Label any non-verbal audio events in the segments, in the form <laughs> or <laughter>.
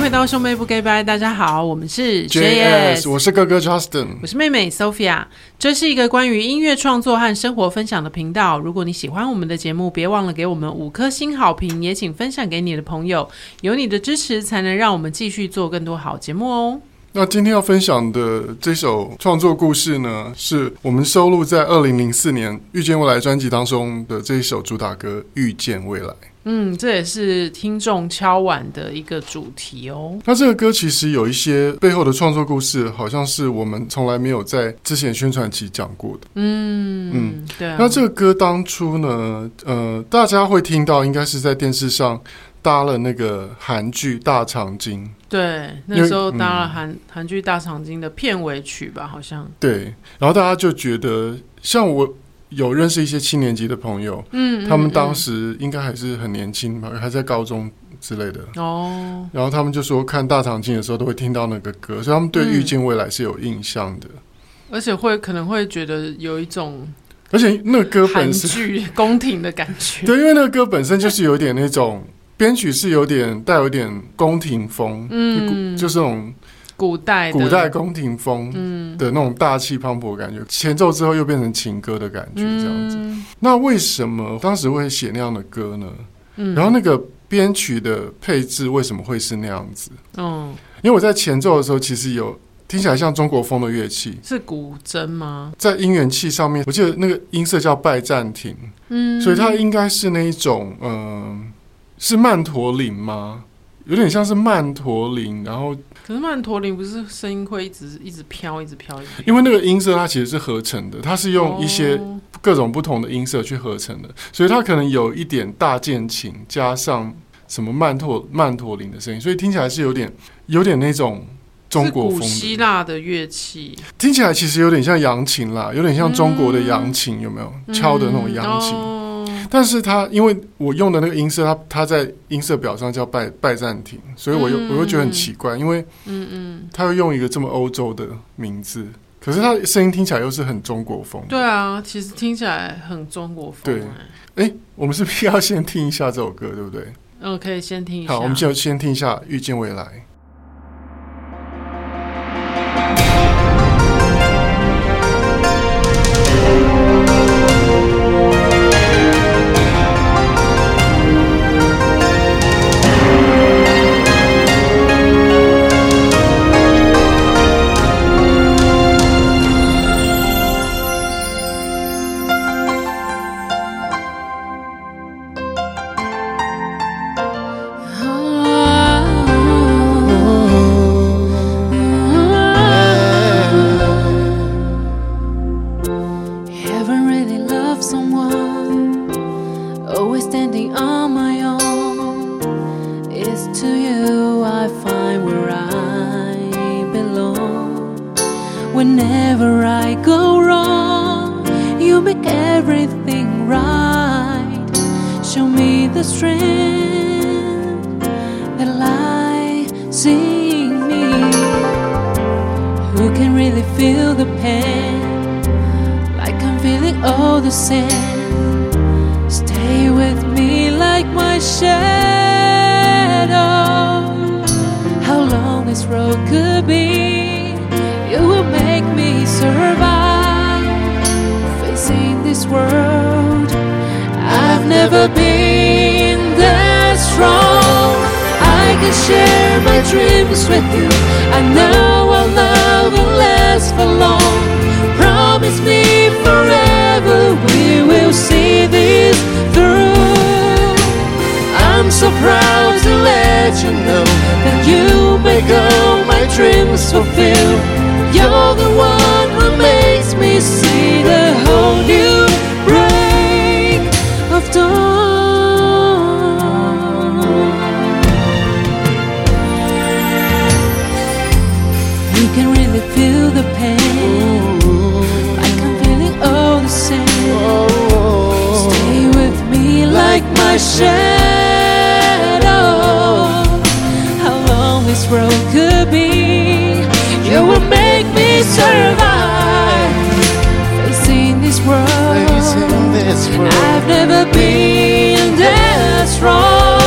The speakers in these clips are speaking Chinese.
回到兄妹不给拜，大家好，我们是 JS，我是哥哥 Justin，我是妹妹 Sophia，这是一个关于音乐创作和生活分享的频道。如果你喜欢我们的节目，别忘了给我们五颗星好评，也请分享给你的朋友。有你的支持，才能让我们继续做更多好节目哦。那今天要分享的这首创作故事呢，是我们收录在二零零四年《遇见未来》专辑当中的这一首主打歌《遇见未来》。嗯，这也是听众敲碗的一个主题哦。那这个歌其实有一些背后的创作故事，好像是我们从来没有在之前宣传期讲过的。嗯嗯，对啊。那这个歌当初呢，呃，大家会听到，应该是在电视上搭了那个韩剧《大长今》。对，那时候搭了韩韩剧《大长今》的片尾曲吧，好像。对，然后大家就觉得，像我。有认识一些七年级的朋友，嗯，他们当时应该还是很年轻吧，还在高中之类的哦。然后他们就说看大长今的时候都会听到那个歌，所以他们对遇见未来是有印象的，而且会可能会觉得有一种，而且那个歌本身宫廷的感觉，<laughs> 对，因为那个歌本身就是有点那种编曲是有点带有点宫廷风，嗯，就是那种。古代古代宫廷风的那种大气磅礴感觉，嗯、前奏之后又变成情歌的感觉，这样子。嗯、那为什么当时会写那样的歌呢？嗯、然后那个编曲的配置为什么会是那样子？嗯，因为我在前奏的时候，其实有听起来像中国风的乐器，是古筝吗？在音源器上面，我记得那个音色叫拜占庭，嗯，所以它应该是那一种，嗯、呃，是曼陀林吗？有点像是曼陀林，然后可是曼陀林不是声音会一直一直飘，一直飘，因为那个音色它其实是合成的，它是用一些各种不同的音色去合成的，所以它可能有一点大键琴加上什么曼陀曼陀林的声音，所以听起来是有点有点那种中国风的希腊的乐器，听起来其实有点像扬琴啦，有点像中国的扬琴，嗯、有没有？敲的那种扬琴？但是它因为我用的那个音色，它它在音色表上叫拜拜占庭，所以我又我又觉得很奇怪，因为嗯嗯，他又用一个这么欧洲的名字，可是他声音听起来又是很中国风。对啊，其实听起来很中国风。对，哎，我们是不是要先听一下这首歌，对不对？嗯，可以先听一下。好，我们就先听一下《遇见未来》。world. I've never been that strong. I can share my dreams with you. I know our love will last for long. Promise me forever we will see this through. I'm so proud to let you know that you make all my dreams fulfill. You're the one who makes me see the hope. the pain. Like I'm feeling all the same. Stay with me like my shadow. How long this road could be. You will make me survive. Facing this world. I've never been this strong.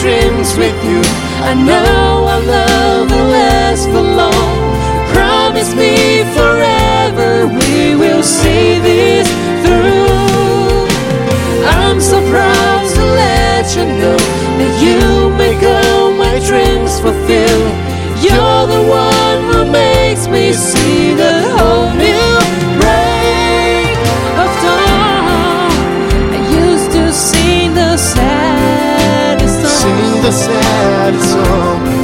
Dreams with you. I know our love will last for long. Promise me forever we will see this through. I'm so proud to let you know that you make all my dreams fulfill. You're the one who makes me see the whole new the sad song.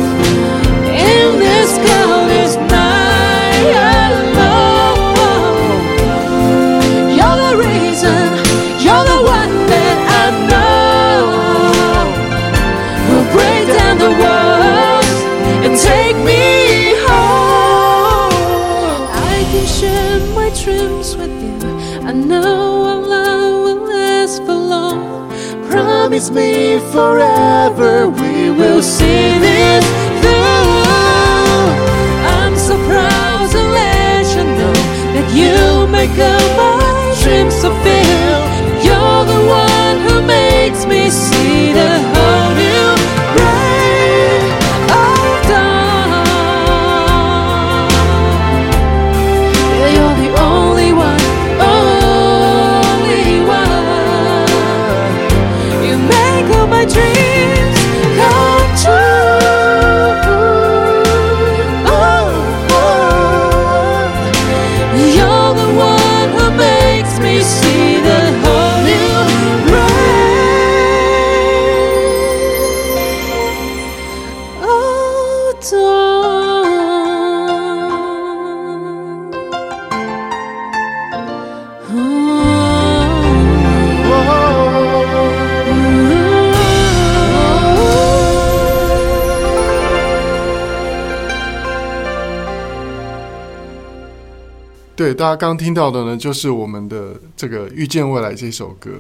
大家刚听到的呢，就是我们的这个《遇见未来》这首歌。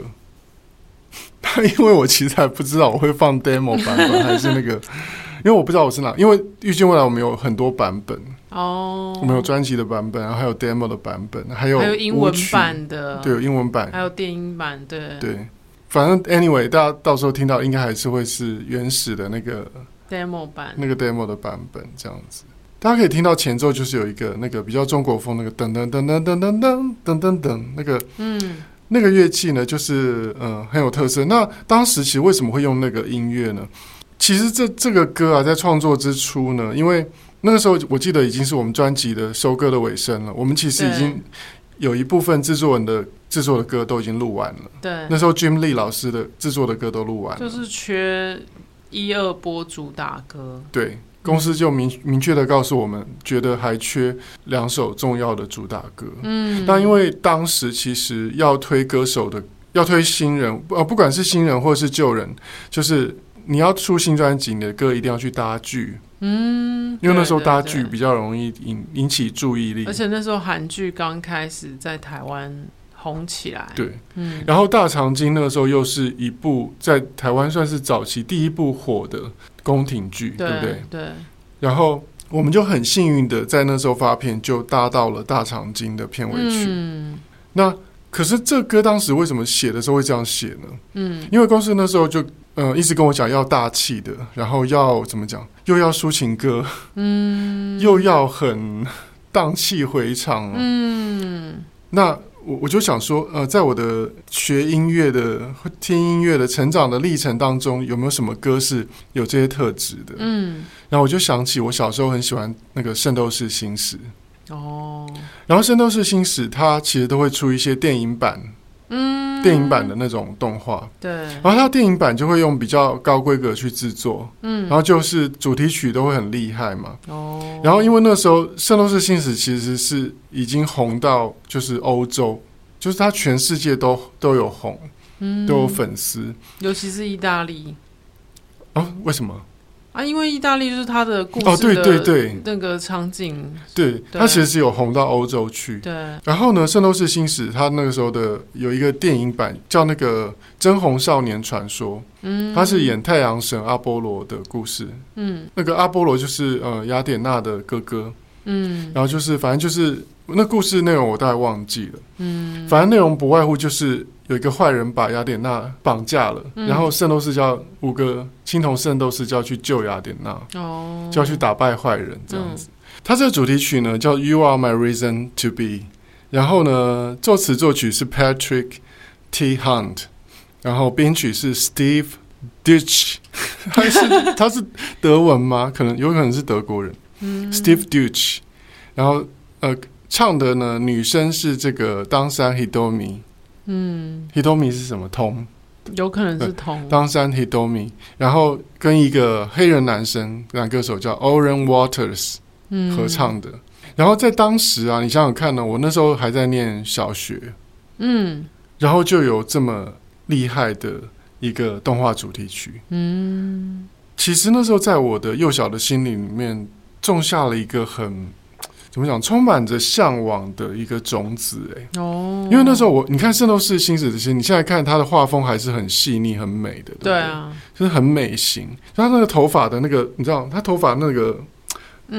<laughs> 因为我其实还不知道我会放 demo 版本还是那个，<laughs> 因为我不知道我是哪。因为《遇见未来》我们有很多版本哦，我们有专辑的版本，然后还有 demo 的版本，还有还有英文版的，对，有英文版，还有电音版，对对。反正 anyway，大家到时候听到应该还是会是原始的那个 demo 版，那个 demo 的版本这样子。大家可以听到前奏就是有一个那个比较中国风那个噔噔噔噔噔噔噔噔噔噔那个嗯那个乐器呢，就是嗯很有特色。那当时其实为什么会用那个音乐呢？其实这这个歌啊，在创作之初呢，因为那个时候我记得已经是我们专辑的收歌的尾声了，我们其实已经有一部分制作人的制作的歌都已经录完了。对，那时候 Jim Lee 老师的制作的歌都录完了，就是缺一二波主打歌。对。公司就明明确的告诉我们，觉得还缺两首重要的主打歌。嗯，那因为当时其实要推歌手的，要推新人，呃，不管是新人或是旧人，就是你要出新专辑，你的歌一定要去搭剧。嗯，因为那时候搭剧比较容易引引起注意力，而且那时候韩剧刚开始在台湾红起来。对，嗯，然后大长今那个时候又是一部在台湾算是早期第一部火的。宫廷剧，对不对？对。然后我们就很幸运的在那时候发片，就搭到了大长今的片尾曲。嗯。那可是这歌当时为什么写的时候会这样写呢？嗯。因为公司那时候就呃一直跟我讲要大气的，然后要怎么讲，又要抒情歌，嗯，又要很荡气回肠，嗯。那。我我就想说，呃，在我的学音乐的、听音乐的成长的历程当中，有没有什么歌是有这些特质的？嗯，然后我就想起我小时候很喜欢那个《圣斗士星矢》哦，然后《圣斗士星矢》它其实都会出一些电影版。嗯，电影版的那种动画，对，然后它电影版就会用比较高规格去制作，嗯，然后就是主题曲都会很厉害嘛，哦，然后因为那时候《圣斗士星矢》其实是已经红到就是欧洲，就是它全世界都都有红，嗯，都有粉丝，尤其是意大利，啊，为什么？啊，因为意大利就是它的故事哦，对对对，那个场景，对，它其实是有红到欧洲去。对，然后呢，《圣斗士星矢》它那个时候的有一个电影版叫那个《真红少年传说》，嗯，它是演太阳神阿波罗的故事，嗯，那个阿波罗就是呃雅典娜的哥哥，嗯，然后就是反正就是那故事内容我大概忘记了，嗯，反正内容不外乎就是。有一个坏人把雅典娜绑架了，嗯、然后圣斗士就要五个青铜圣斗士就要去救雅典娜，哦，就要去打败坏人这样子。他、嗯、这个主题曲呢叫《You Are My Reason to Be》，然后呢作词作曲是 Patrick T. Hunt，然后编曲是 Steve Deutsch，<laughs> 他是他是德文吗？可能有可能是德国人。嗯、Steve Deutsch，然后呃。唱的呢，女生是这个当山 Hitomi，嗯，Hitomi 是什么？通，有可能是通。当山 Hitomi，然后跟一个黑人男生男歌手叫 Oren Waters 合唱的。嗯、然后在当时啊，你想想看呢，我那时候还在念小学，嗯，然后就有这么厉害的一个动画主题曲，嗯，其实那时候在我的幼小的心里里面种下了一个很。怎么讲？充满着向往的一个种子，哎，哦，因为那时候我，你看《圣斗士星矢》这些，你现在看他的画风还是很细腻、很美的，对，对，对啊，就是很美型。他那个头发的那个，你知道，他头发那个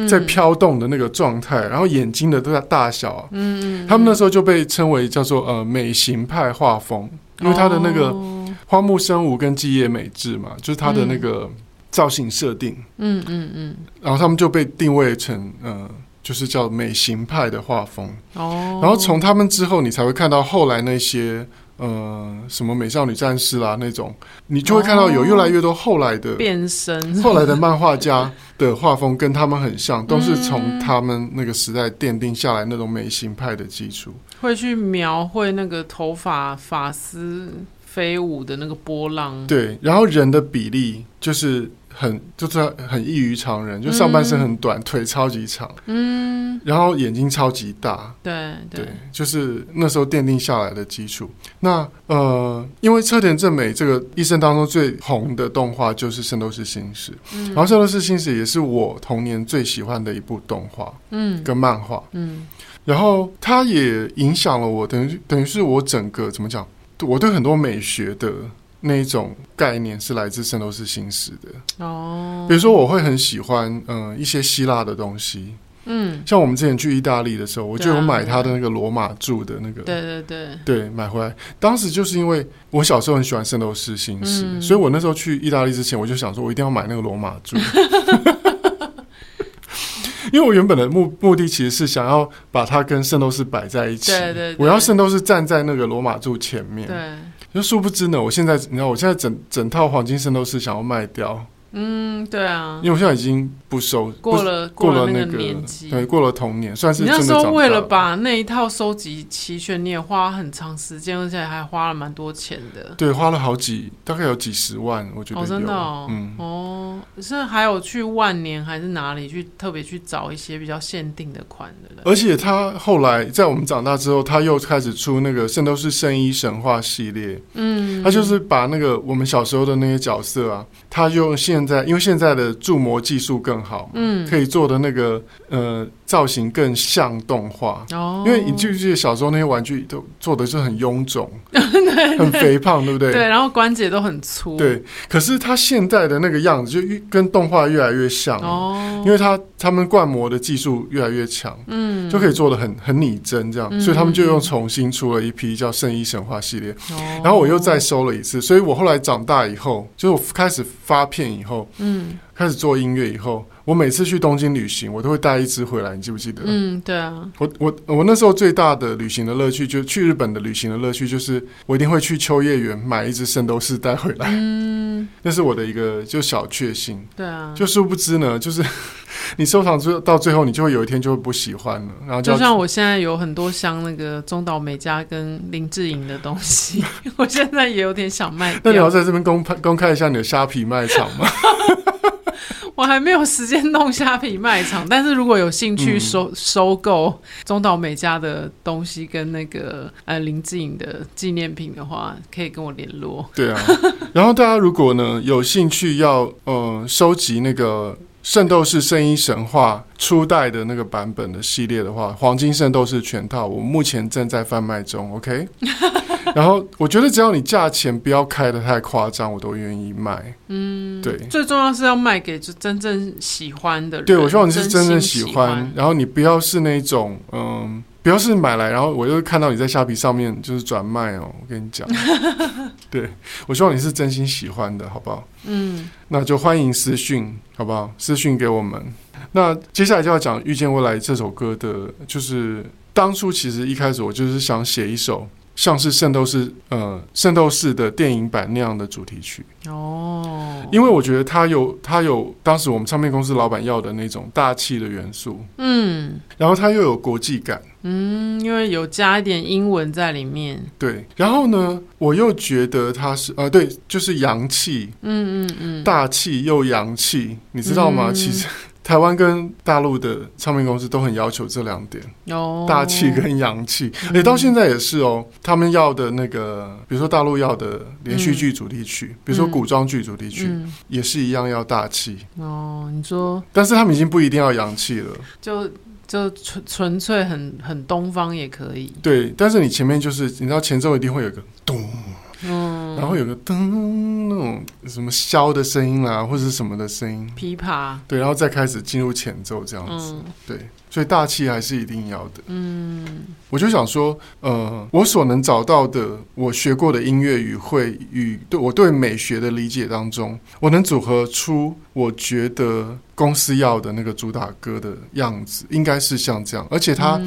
在飘动的那个状态，嗯、然后眼睛的都在大小，嗯，他们那时候就被称为叫做呃美型派画风，因为他的那个花木生武跟基野美智嘛，就是他的那个造型设定，嗯嗯嗯，然后他们就被定位成呃。就是叫美型派的画风。哦，然后从他们之后，你才会看到后来那些呃什么美少女战士啦那种，你就会看到有越来越多后来的变身，后来的漫画家的画风跟他们很像，<laughs> 都是从他们那个时代奠定下来那种美型派的基础，会去描绘那个头发发丝飞舞的那个波浪，对，然后人的比例就是。很就是很异于常人，就上半身很短，嗯、腿超级长，嗯，然后眼睛超级大，对对，对，就是那时候奠定下来的基础。那呃，因为车田正美这个一生当中最红的动画就是《圣斗士星矢》，嗯，然后《圣斗士星矢》也是我童年最喜欢的一部动画，嗯，跟漫画，嗯，然后它也影响了我，等于等于是我整个怎么讲，我对很多美学的。那一种概念是来自《圣斗士星矢》的。哦，比如说我会很喜欢嗯、呃、一些希腊的东西，嗯，像我们之前去意大利的时候，我就有买他的那个罗马柱的那个，对对对，对，买回来。当时就是因为我小时候很喜欢《圣斗士星矢》，嗯，所以我那时候去意大利之前，我就想说我一定要买那个罗马柱，<laughs> 因为我原本的目目的其实是想要把它跟圣斗士摆在一起，对对对，我要圣斗士站在那个罗马柱前面，对。就殊不知呢，我现在你知道，我现在整整套黄金圣斗士想要卖掉。嗯，对啊，因为我现在已经不收，过了过了那个年纪，对，过了童年，算是你那时候为了把那一套收集齐全，你也花很长时间，而且还花了蛮多钱的。对，花了好几，大概有几十万，我觉得。哦，真的哦，嗯，哦，是还有去万年还是哪里去特别去找一些比较限定的款的。而且他后来在我们长大之后，他又开始出那个《圣斗士圣衣神话》系列，嗯，他就是把那个我们小时候的那些角色啊，他用现现在，因为现在的铸模技术更好，嗯，可以做的那个呃造型更像动画哦。因为你记不记得小时候那些玩具都做的是很臃肿，<laughs> 对，很肥胖，对不对？对，然后关节都很粗。对，可是他现在的那个样子就越跟动画越来越像哦，因为他他们灌模的技术越来越强，嗯，就可以做的很很拟真这样，嗯，所以他们就又重新出了一批叫《圣衣神话》系列，哦，然后我又再收了一次，所以我后来长大以后，就我开始发片以后。嗯，开始做音乐以后，我每次去东京旅行，我都会带一只回来。你记不记得？嗯，对啊。我我我那时候最大的旅行的乐趣，就去日本的旅行的乐趣，就是我一定会去秋叶原买一只圣斗士带回来。嗯，那是我的一个就小确幸。对啊。就殊不知呢，就是 <laughs> 你收藏之到最后，你就会有一天就会不喜欢了。然后就，就像我现在有很多箱那个中岛美嘉跟林志颖的东西，<laughs> 我现在也有点想卖。那你要在这边公公开一下你的虾皮卖场吗？<laughs> 我还没有时间弄虾皮卖场，但是如果有兴趣收、嗯、收购中岛美嘉的东西跟那个呃林志颖的纪念品的话，可以跟我联络。对啊，<laughs> 然后大家如果呢有兴趣要呃收集那个。圣斗士圣衣神话初代的那个版本的系列的话，黄金圣斗士全套，我目前正在贩卖中，OK。<laughs> <laughs> 然后我觉得只要你价钱不要开的太夸张，我都愿意卖。嗯，对，最重要是要卖给就真正喜欢的人。对，我希望你是真正喜欢，喜欢然后你不要是那种嗯。不要是买来，然后我又看到你在虾皮上面就是转卖哦。我跟你讲，<laughs> 对，我希望你是真心喜欢的，好不好？嗯，那就欢迎私讯，好不好？私讯给我们。那接下来就要讲《遇见未来》这首歌的，就是当初其实一开始我就是想写一首。像是圣斗士，呃，圣斗士的电影版那样的主题曲。哦，因为我觉得它有它有当时我们唱片公司老板要的那种大气的元素，嗯，然后它又有国际感，嗯，因为有加一点英文在里面，对，然后呢，我又觉得它是，呃，对，就是洋气，嗯嗯嗯，大气又洋气，你知道吗？嗯、其实。台湾跟大陆的唱片公司都很要求这两点，oh, 大气跟洋气，哎、嗯，到现在也是哦。他们要的那个，比如说大陆要的连续剧主题曲，嗯、比如说古装剧主题曲，嗯、也是一样要大气。哦，你说，但是他们已经不一定要洋气了，就就纯纯粹很很东方也可以。对，但是你前面就是你知道前奏一定会有个咚。嗯，然后有个噔那种什么箫的声音啦、啊，或者是什么的声音，琵琶，对，然后再开始进入前奏这样子，嗯、对，所以大气还是一定要的。嗯，我就想说，呃，我所能找到的，我学过的音乐与会与对我对美学的理解当中，我能组合出我觉得公司要的那个主打歌的样子，应该是像这样，而且它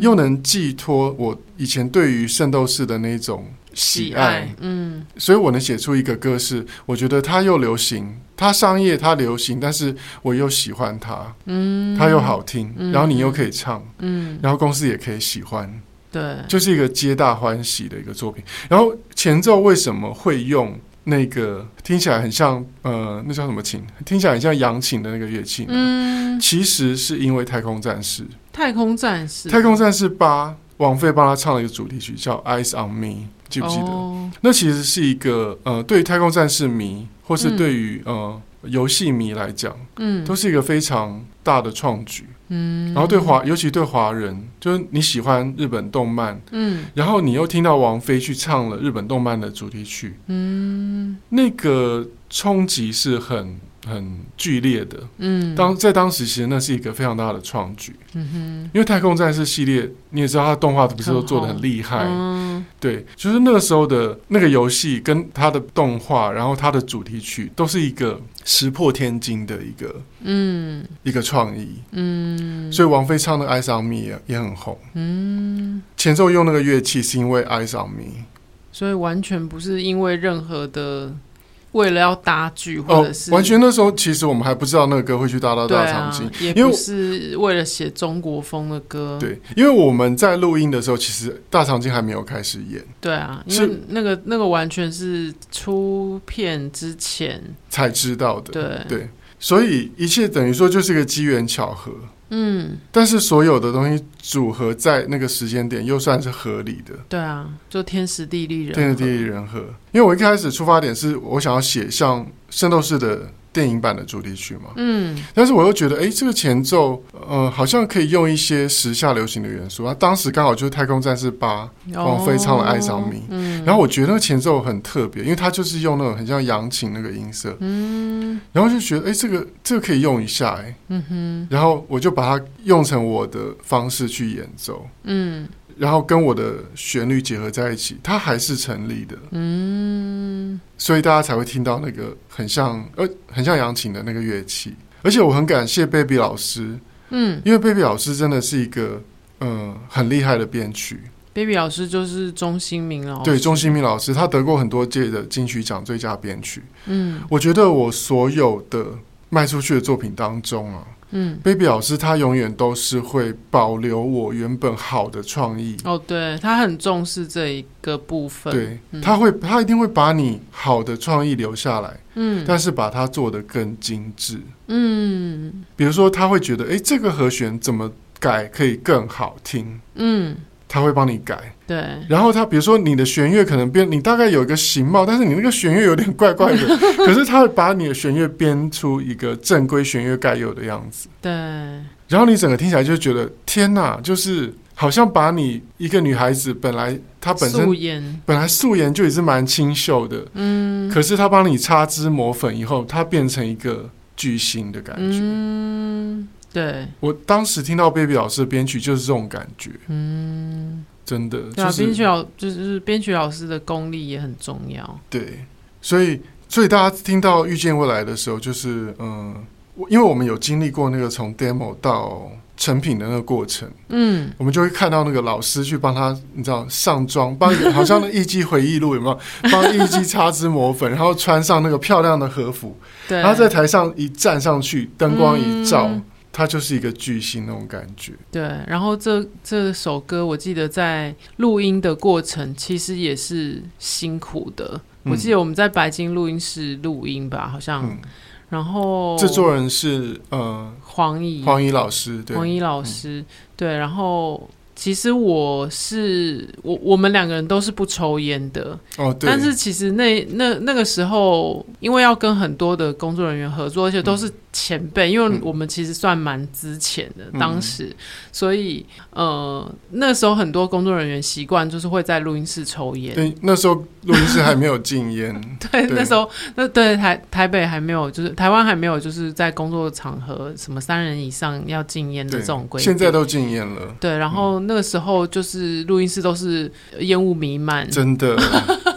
又能寄托我以前对于圣斗士的那种。喜爱，嗯，所以我能写出一个歌是，我觉得它又流行，它商业，它流行，但是我又喜欢它，嗯，它又好听，嗯、然后你又可以唱，嗯，然后公司也可以喜欢，对，就是一个皆大欢喜的一个作品。然后前奏为什么会用那个听起来很像，呃，那叫什么琴？听起来很像扬琴的那个乐器呢？嗯，其实是因为太空战士，太空战士，太空战士八，王菲帮他唱了一个主题曲叫《Eyes on Me》。记不记得？Oh. 那其实是一个呃，对于太空战士迷，或是对于、嗯、呃游戏迷来讲，嗯，都是一个非常大的创举，嗯。然后对华，尤其对华人，就是你喜欢日本动漫，嗯，然后你又听到王菲去唱了日本动漫的主题曲，嗯，那个冲击是很。很剧烈的，嗯，当在当时其实那是一个非常大的创举，嗯哼，因为太空战士系列你也知道，它的动画不是都做的很厉害，嗯，对，就是那个时候的那个游戏跟它的动画，然后它的主题曲都是一个石破天惊的一个，嗯，一个创意，嗯，所以王菲唱的《Eyes on Me》也也很红，嗯，前奏用那个乐器是因为《Eyes on Me》，所以完全不是因为任何的。为了要搭剧，或者是、哦、完全那时候，其实我们还不知道那个歌会去搭到大长今，也不是为了写中国风的歌。对，因为我们在录音的时候，其实大长今还没有开始演。对啊，因为那个那个完全是出片之前才知道的。对对，所以一切等于说就是一个机缘巧合。嗯，但是所有的东西组合在那个时间点又算是合理的。对啊，就天时地利人和。天时地利人和。因为我一开始出发点是我想要写像圣斗士的电影版的主题曲嘛，嗯，但是我又觉得，哎，这个前奏，呃，好像可以用一些时下流行的元素。啊。当时刚好就是《太空战士八》，王菲唱了《爱上你》，嗯，然后我觉得那个前奏很特别，因为它就是用那种很像扬琴那个音色，嗯，然后就觉得，哎，这个这个可以用一下，哎，嗯哼，然后我就把它用成我的方式去演奏，嗯。然后跟我的旋律结合在一起，它还是成立的。嗯，所以大家才会听到那个很像呃很像扬琴的那个乐器。而且我很感谢 Baby 老师，嗯，因为 Baby 老师真的是一个呃很厉害的编曲。Baby 老师就是钟兴民老师，对，钟兴民老师，他得过很多届的金曲奖最佳编曲。嗯，我觉得我所有的卖出去的作品当中啊。嗯，Baby 老师他永远都是会保留我原本好的创意。哦，对，他很重视这一个部分。对，嗯、他会，他一定会把你好的创意留下来。嗯，但是把它做得更精致。嗯，比如说他会觉得，哎，这个和弦怎么改可以更好听？嗯。他会帮你改，对。然后他比如说你的弦乐可能编，你大概有一个形貌，但是你那个弦乐有点怪怪的。<laughs> 可是他会把你的弦乐编出一个正规弦乐该有的样子，对。然后你整个听起来就觉得天哪，就是好像把你一个女孩子本来她本身素颜本来素颜就已经蛮清秀的，嗯。可是他帮你擦脂抹粉以后，她变成一个巨星的感觉，嗯。对，我当时听到 Baby 老师的编曲就是这种感觉。嗯，真的。对啊，编曲老就是编曲老师的功力也很重要。对，所以所以大家听到遇见未来的时候，就是嗯，因为我们有经历过那个从 demo 到。成品的那个过程，嗯，我们就会看到那个老师去帮他，你知道上妆，帮好像那《艺伎回忆录》有没有？<laughs> 帮艺伎擦脂抹粉，然后穿上那个漂亮的和服，对，然后在台上一站上去，灯光一照，嗯、他就是一个巨星那种感觉。对，然后这这首歌，我记得在录音的过程其实也是辛苦的。嗯、我记得我们在白金录音室录音吧，好像。嗯然后制作人是呃黄怡黄怡老师，对黄怡老师、嗯、对，然后其实我是我我们两个人都是不抽烟的哦，对，但是其实那那那个时候，因为要跟很多的工作人员合作，而且都是。前辈，因为我们其实算蛮之前的，嗯、当时，所以呃，那时候很多工作人员习惯就是会在录音室抽烟。对，那时候录音室还没有禁烟。<laughs> 对，对，那时候那对台台北还没有，就是台湾还没有，就是在工作场合什么三人以上要禁烟的这种规定。现在都禁烟了。对，然后那个时候就是录音室都是烟雾弥漫，真的。<laughs>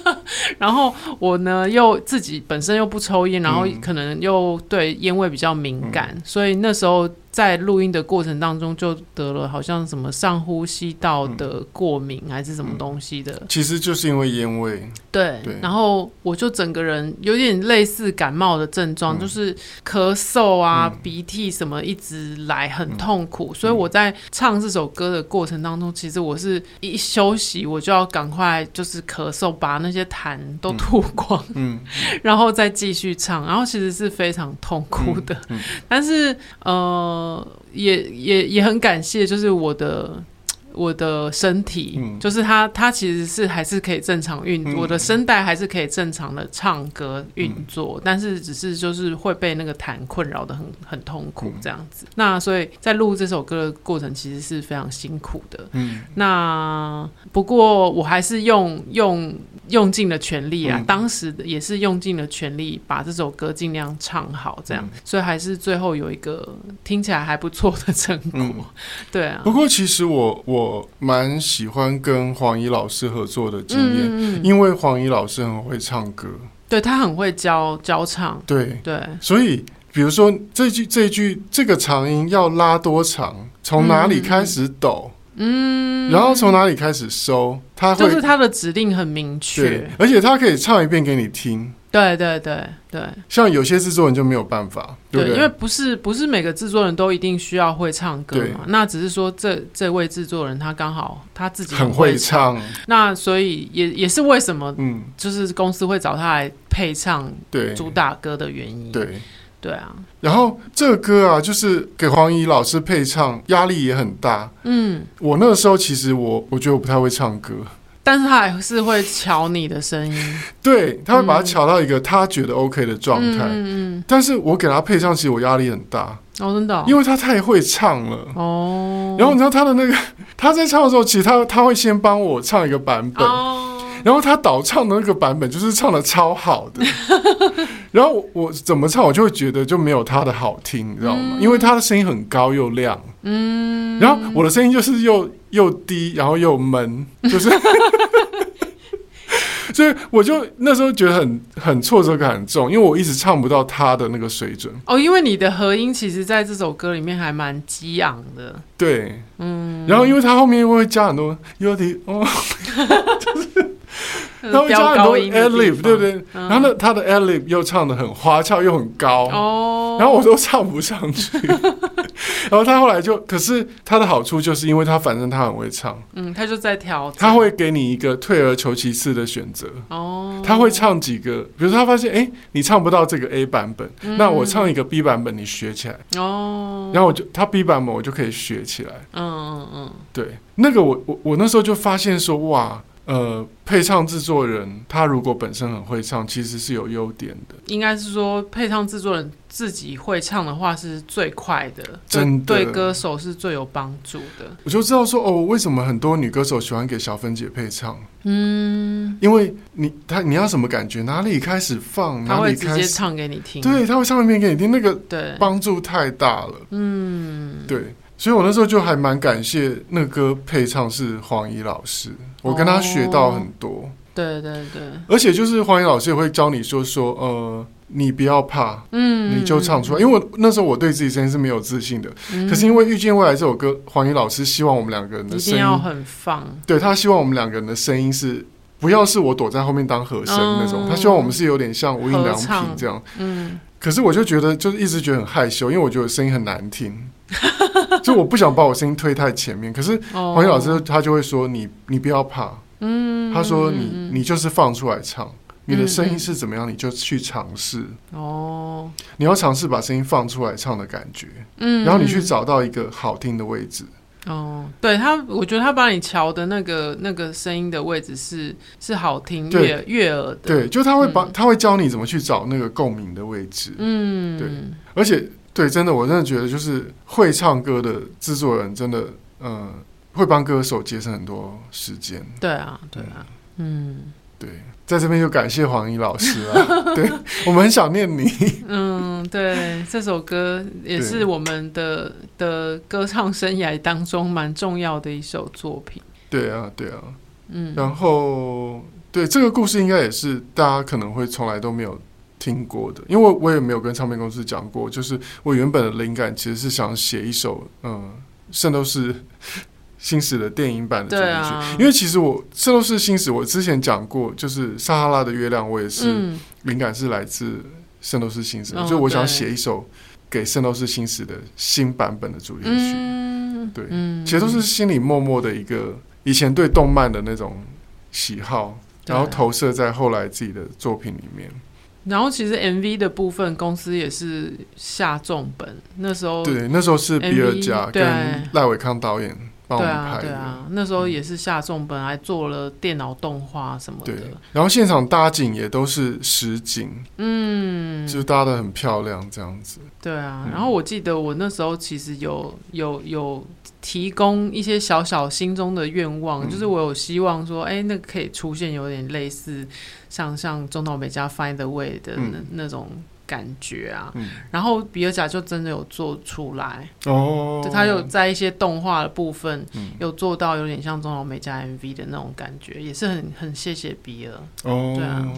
然后我呢，又自己本身又不抽烟，然后可能又对烟味比较敏感，嗯、所以那时候。在录音的过程当中，就得了好像什么上呼吸道的过敏，还是什么东西的。其实就是因为烟味。对。然后我就整个人有点类似感冒的症状，就是咳嗽啊、鼻涕什么一直来，很痛苦。所以我在唱这首歌的过程当中，其实我是一休息，我就要赶快就是咳嗽，把那些痰都吐光，嗯，<laughs> 然后再继续唱。然后其实是非常痛苦的，但是呃。呃，也也也很感谢，就是我的我的身体，嗯、就是他他其实是还是可以正常运，嗯、我的声带还是可以正常的唱歌运作，嗯、但是只是就是会被那个痰困扰的很很痛苦这样子。嗯、那所以在录这首歌的过程其实是非常辛苦的。嗯，那不过我还是用用。用尽了全力啊！嗯、当时也是用尽了全力，把这首歌尽量唱好，这样，嗯、所以还是最后有一个听起来还不错的成果。嗯、<laughs> 对啊。不过其实我我蛮喜欢跟黄怡老师合作的经验，嗯、因为黄怡老师很会唱歌，对，他很会教教唱，对对。对所以比如说这句这句这个长音要拉多长，从哪里开始抖？嗯嗯，然后从哪里开始收？他会就是他的指令很明确，而且他可以唱一遍给你听。对对对对，像有些制作人就没有办法，对，对，对，因为不是不是每个制作人都一定需要会唱歌嘛。那只是说这这位制作人他刚好他自己很会唱，很会唱，那所以也也是为什么嗯，就是公司会找他来配唱对主打歌的原因。对。对啊，然后这个歌啊，就是给黄怡老师配唱，压力也很大。嗯，我那个时候其实我我觉得我不太会唱歌，但是他还是会瞧你的声音，<laughs> 对，他会把它瞧到一个他觉得 OK 的状态。嗯，但是我给他配唱，其实我压力很大。哦，真的哦？因为他太会唱了。哦，然后你知道他的那个 <laughs> 他在唱的时候，其实他他会先帮我唱一个版本。哦。然后他导唱的那个版本就是唱的超好的，<laughs> 然后我，我怎么唱我就会觉得就没有他的好听，你知道吗？嗯、因为他的声音很高又亮，嗯，然后我的声音就是又又低，然后又闷，就是，<laughs> 所以我就那时候觉得很很挫折感很重，因为我一直唱不到他的那个水准。哦，因为你的和音其实在这首歌里面还蛮激昂的，对，嗯，然后因为他后面又会加很多有点哦，<laughs> 就是。他会加很多 ad-lib，对不对？嗯、然后呢，他的 ad-lib 又唱的很花俏，又很高，哦、然后我都唱不上去。<laughs> 然后他后来就，可是他的好处就是因为他反正他很会唱，嗯，他就在调，他会给你一个退而求其次的选择。哦，他会唱几个，比如说他发现，哎，你唱不到这个 A 版本，嗯、那我唱一个 B 版本，你学起来。哦，然后我就他 B 版本我就可以学起来。嗯嗯嗯，对，那个我我我那时候就发现说，哇。呃，配唱制作人他如果本身很会唱，其实是有优点的。应该是说，配唱制作人自己会唱的话是最快的，真的对歌手是最有帮助的。我就知道说，哦，为什么很多女歌手喜欢给小芬姐配唱？嗯，因为你她你要什么感觉，哪里开始放，他会直接哪里开始唱给你听。对，他会唱一遍给你听，那个对，帮助太大了。嗯，对。所以，我那时候就还蛮感谢那歌配唱是黄怡老师，我跟他学到很多。哦、对对对，而且就是黄英老师也会教你说说，呃，你不要怕，嗯，你就唱出来。因为我那时候我对自己声音是没有自信的，嗯、可是因为《遇见未来》这首歌，黄怡老师希望我们两个人的声音要很放，对，他希望我们两个人的声音是不要是我躲在后面当和声那种，嗯、他希望我们是有点像无印良品这样。嗯，可是我就觉得就是一直觉得很害羞，因为我觉得声音很难听。<laughs> 就我不想把我声音推太前面，可是黄英老师他就会说你你不要怕，嗯，他说你你就是放出来唱，你的声音是怎么样你就去尝试。哦，你要尝试把声音放出来唱的感觉，嗯，然后你去找到一个好听的位置。哦，对他，我觉得他把你调的那个那个声音的位置是是好听悦悦耳的，对，就他会把他会教你怎么去找那个共鸣的位置，嗯，对，而且。对，真的，我真的觉得就是会唱歌的制作人，真的，嗯，会帮歌手节省很多时间。对啊，对啊，嗯，对，在这边就感谢黄怡老师啊，对，我们很想念你。<laughs> 嗯，对，这首歌也是我们的的歌唱生涯当中蛮重要的一首作品。对啊，对啊，嗯，然后对这个故事，应该也是大家可能会从来都没有。听过的，因为我也没有跟唱片公司讲过。就是我原本的灵感其实是想写一首，嗯，《圣斗士 <laughs> 星矢》的电影版的主题曲。啊、因为其实我《圣斗士星矢》我之前讲过，就是《撒哈拉的月亮》，我也是灵感是来自《圣斗士星矢》，所以我想写一首给《圣斗士星矢》的新版本的主题曲。嗯、对，嗯、其实都是心里默默的一个以前对动漫的那种喜好，然后投射在后来自己的作品里面。然后其实 MV 的部分，公司也是下重本。那时候对，那时候是比尔加跟赖伟康导演帮我们拍的。对啊，对啊，那时候也是下重本，还做了电脑动画什么的。对，然后现场搭景也都是实景，嗯，就搭的很漂亮这样子。对啊，然后我记得我那时候其实有有有提供一些小小心中的愿望，嗯、就是我有希望说，哎，那个可以出现有点类似。像像中岛美嘉 Find the Way 的那、嗯、那种感觉啊，嗯、然后比尔贾就真的有做出来。哦，就他有在一些动画的部分、嗯、有做到有点像中岛美嘉 MV 的那种感觉，也是很很谢谢比尔。哦，对啊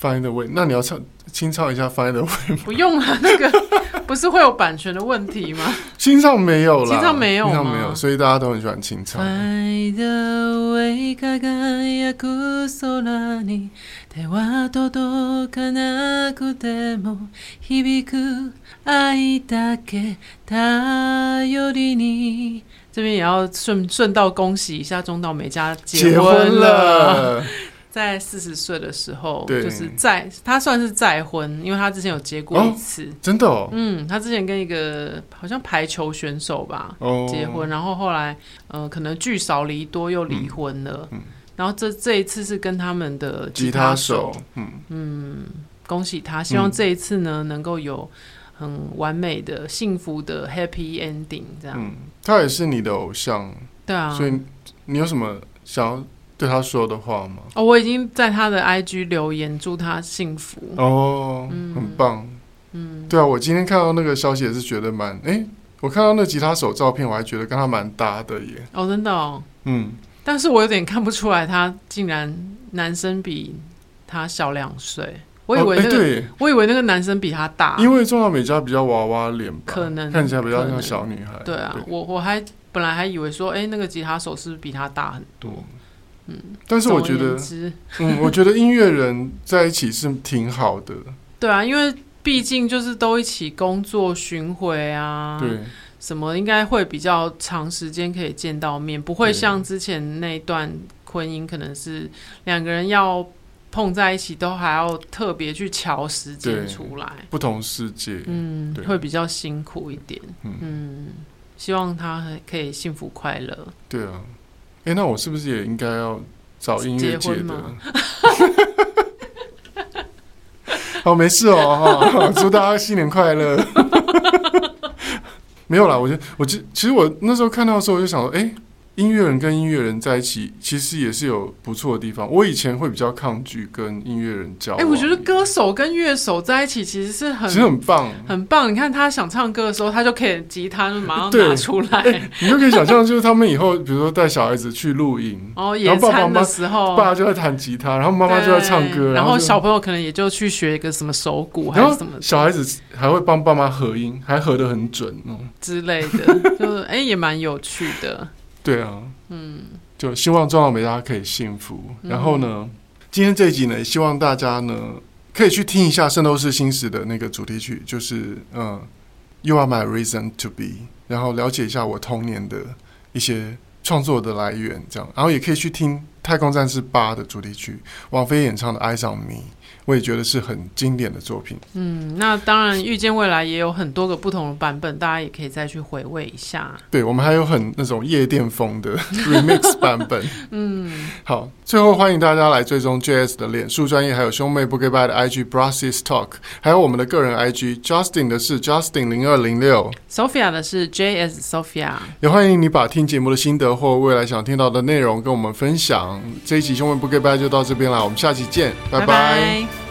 ，Find the Way，那你要唱清唱一下 Find the Way 吗？不用啊，那个。不是会有版权的问题吗？清唱没有了，清唱没有，清唱没有，所以大家都很喜欢清唱。这边也要顺顺道恭喜一下中岛美嘉结婚了。在四十岁的时候，就是再他算是再婚，因为他之前有结过一次，哦、真的、哦，嗯，他之前跟一个好像排球选手吧、哦、结婚，然后后来呃可能聚少离多又离婚了，嗯嗯、然后这这一次是跟他们的吉他手，嗯。嗯，恭喜他，希望这一次呢、嗯、能够有很完美的幸福的 happy ending，这样、嗯，他也是你的偶像，对啊，所以你有什么想要？对他说的话吗？哦，我已经在他的 IG 留言，祝他幸福。哦，嗯、很棒。嗯，对啊，我今天看到那个消息也是觉得蛮……哎，我看到那吉他手照片，我还觉得跟他蛮搭的耶。哦，真的哦。嗯，但是我有点看不出来，他竟然男生比他小两岁。我以为那个，哦、对，我以为那个男生比他大，因为中岛美嘉比较娃娃脸吧，可能看起来比较像小女孩。对啊，对我我还本来还以为说，哎，那个吉他手是不是比他大很多？嗯嗯，但是我觉得，嗯，我觉得音乐人在一起是挺好的。对啊，因为毕竟就是都一起工作巡回啊，对，什么应该会比较长时间可以见到面，不会像之前那段婚姻，可能是两个人要碰在一起都还要特别去瞧时间出来，不同世界，嗯，会比较辛苦一点。嗯，希望他可以幸福快乐。对啊。哎，那我是不是也应该要找音乐界的。<laughs> 好，没事哦，祝大家新年快乐。<laughs> 没有啦，我就我就其实我那时候看到的时候，我就想说，哎、欸。音乐人跟音乐人在一起，其实也是有不错的地方。我以前会比较抗拒跟音乐人交往。哎、欸，我觉得歌手跟乐手在一起其实是很，其实很棒，很棒。你看他想唱歌的时候，他就可以吉他就马上拿出来。欸、你就可以想象，就是他们以后，比如说带小孩子去露营，哦，野餐的时候，爸爸就在弹吉他，然后妈妈就在唱歌，然后小朋友可能也就去学一个什么手鼓，还是什么。小孩子还会帮爸妈合音，还合得很准哦之类的，就是哎、欸，也蛮有趣的。对啊，嗯，就希望中老美大家可以幸福。嗯、然后呢，今天这一集呢，也希望大家呢可以去听一下《圣斗士星矢》的那个主题曲，就是嗯，You Are My Reason to Be，然后了解一下我童年的一些创作的来源，这样，然后也可以去听《太空战士八》的主题曲，王菲演唱的《Eyes on Me》。我也觉得是很经典的作品。嗯，那当然，遇见未来也有很多个不同的版本，大家也可以再去回味一下。对，我们还有很那种夜店风的 <laughs> remix 版本。嗯，好，最后欢迎大家来追踪 JS 的脸书专业，还有兄妹不给拜的 IG Brothers Talk，还有我们的个人 IG Justin 的是 Justin 零二零六，Sophia 的是 JS Sophia。也欢迎你把听节目的心得或未来想听到的内容跟我们分享。这一期兄妹不给拜就到这边了，我们下期见，拜拜。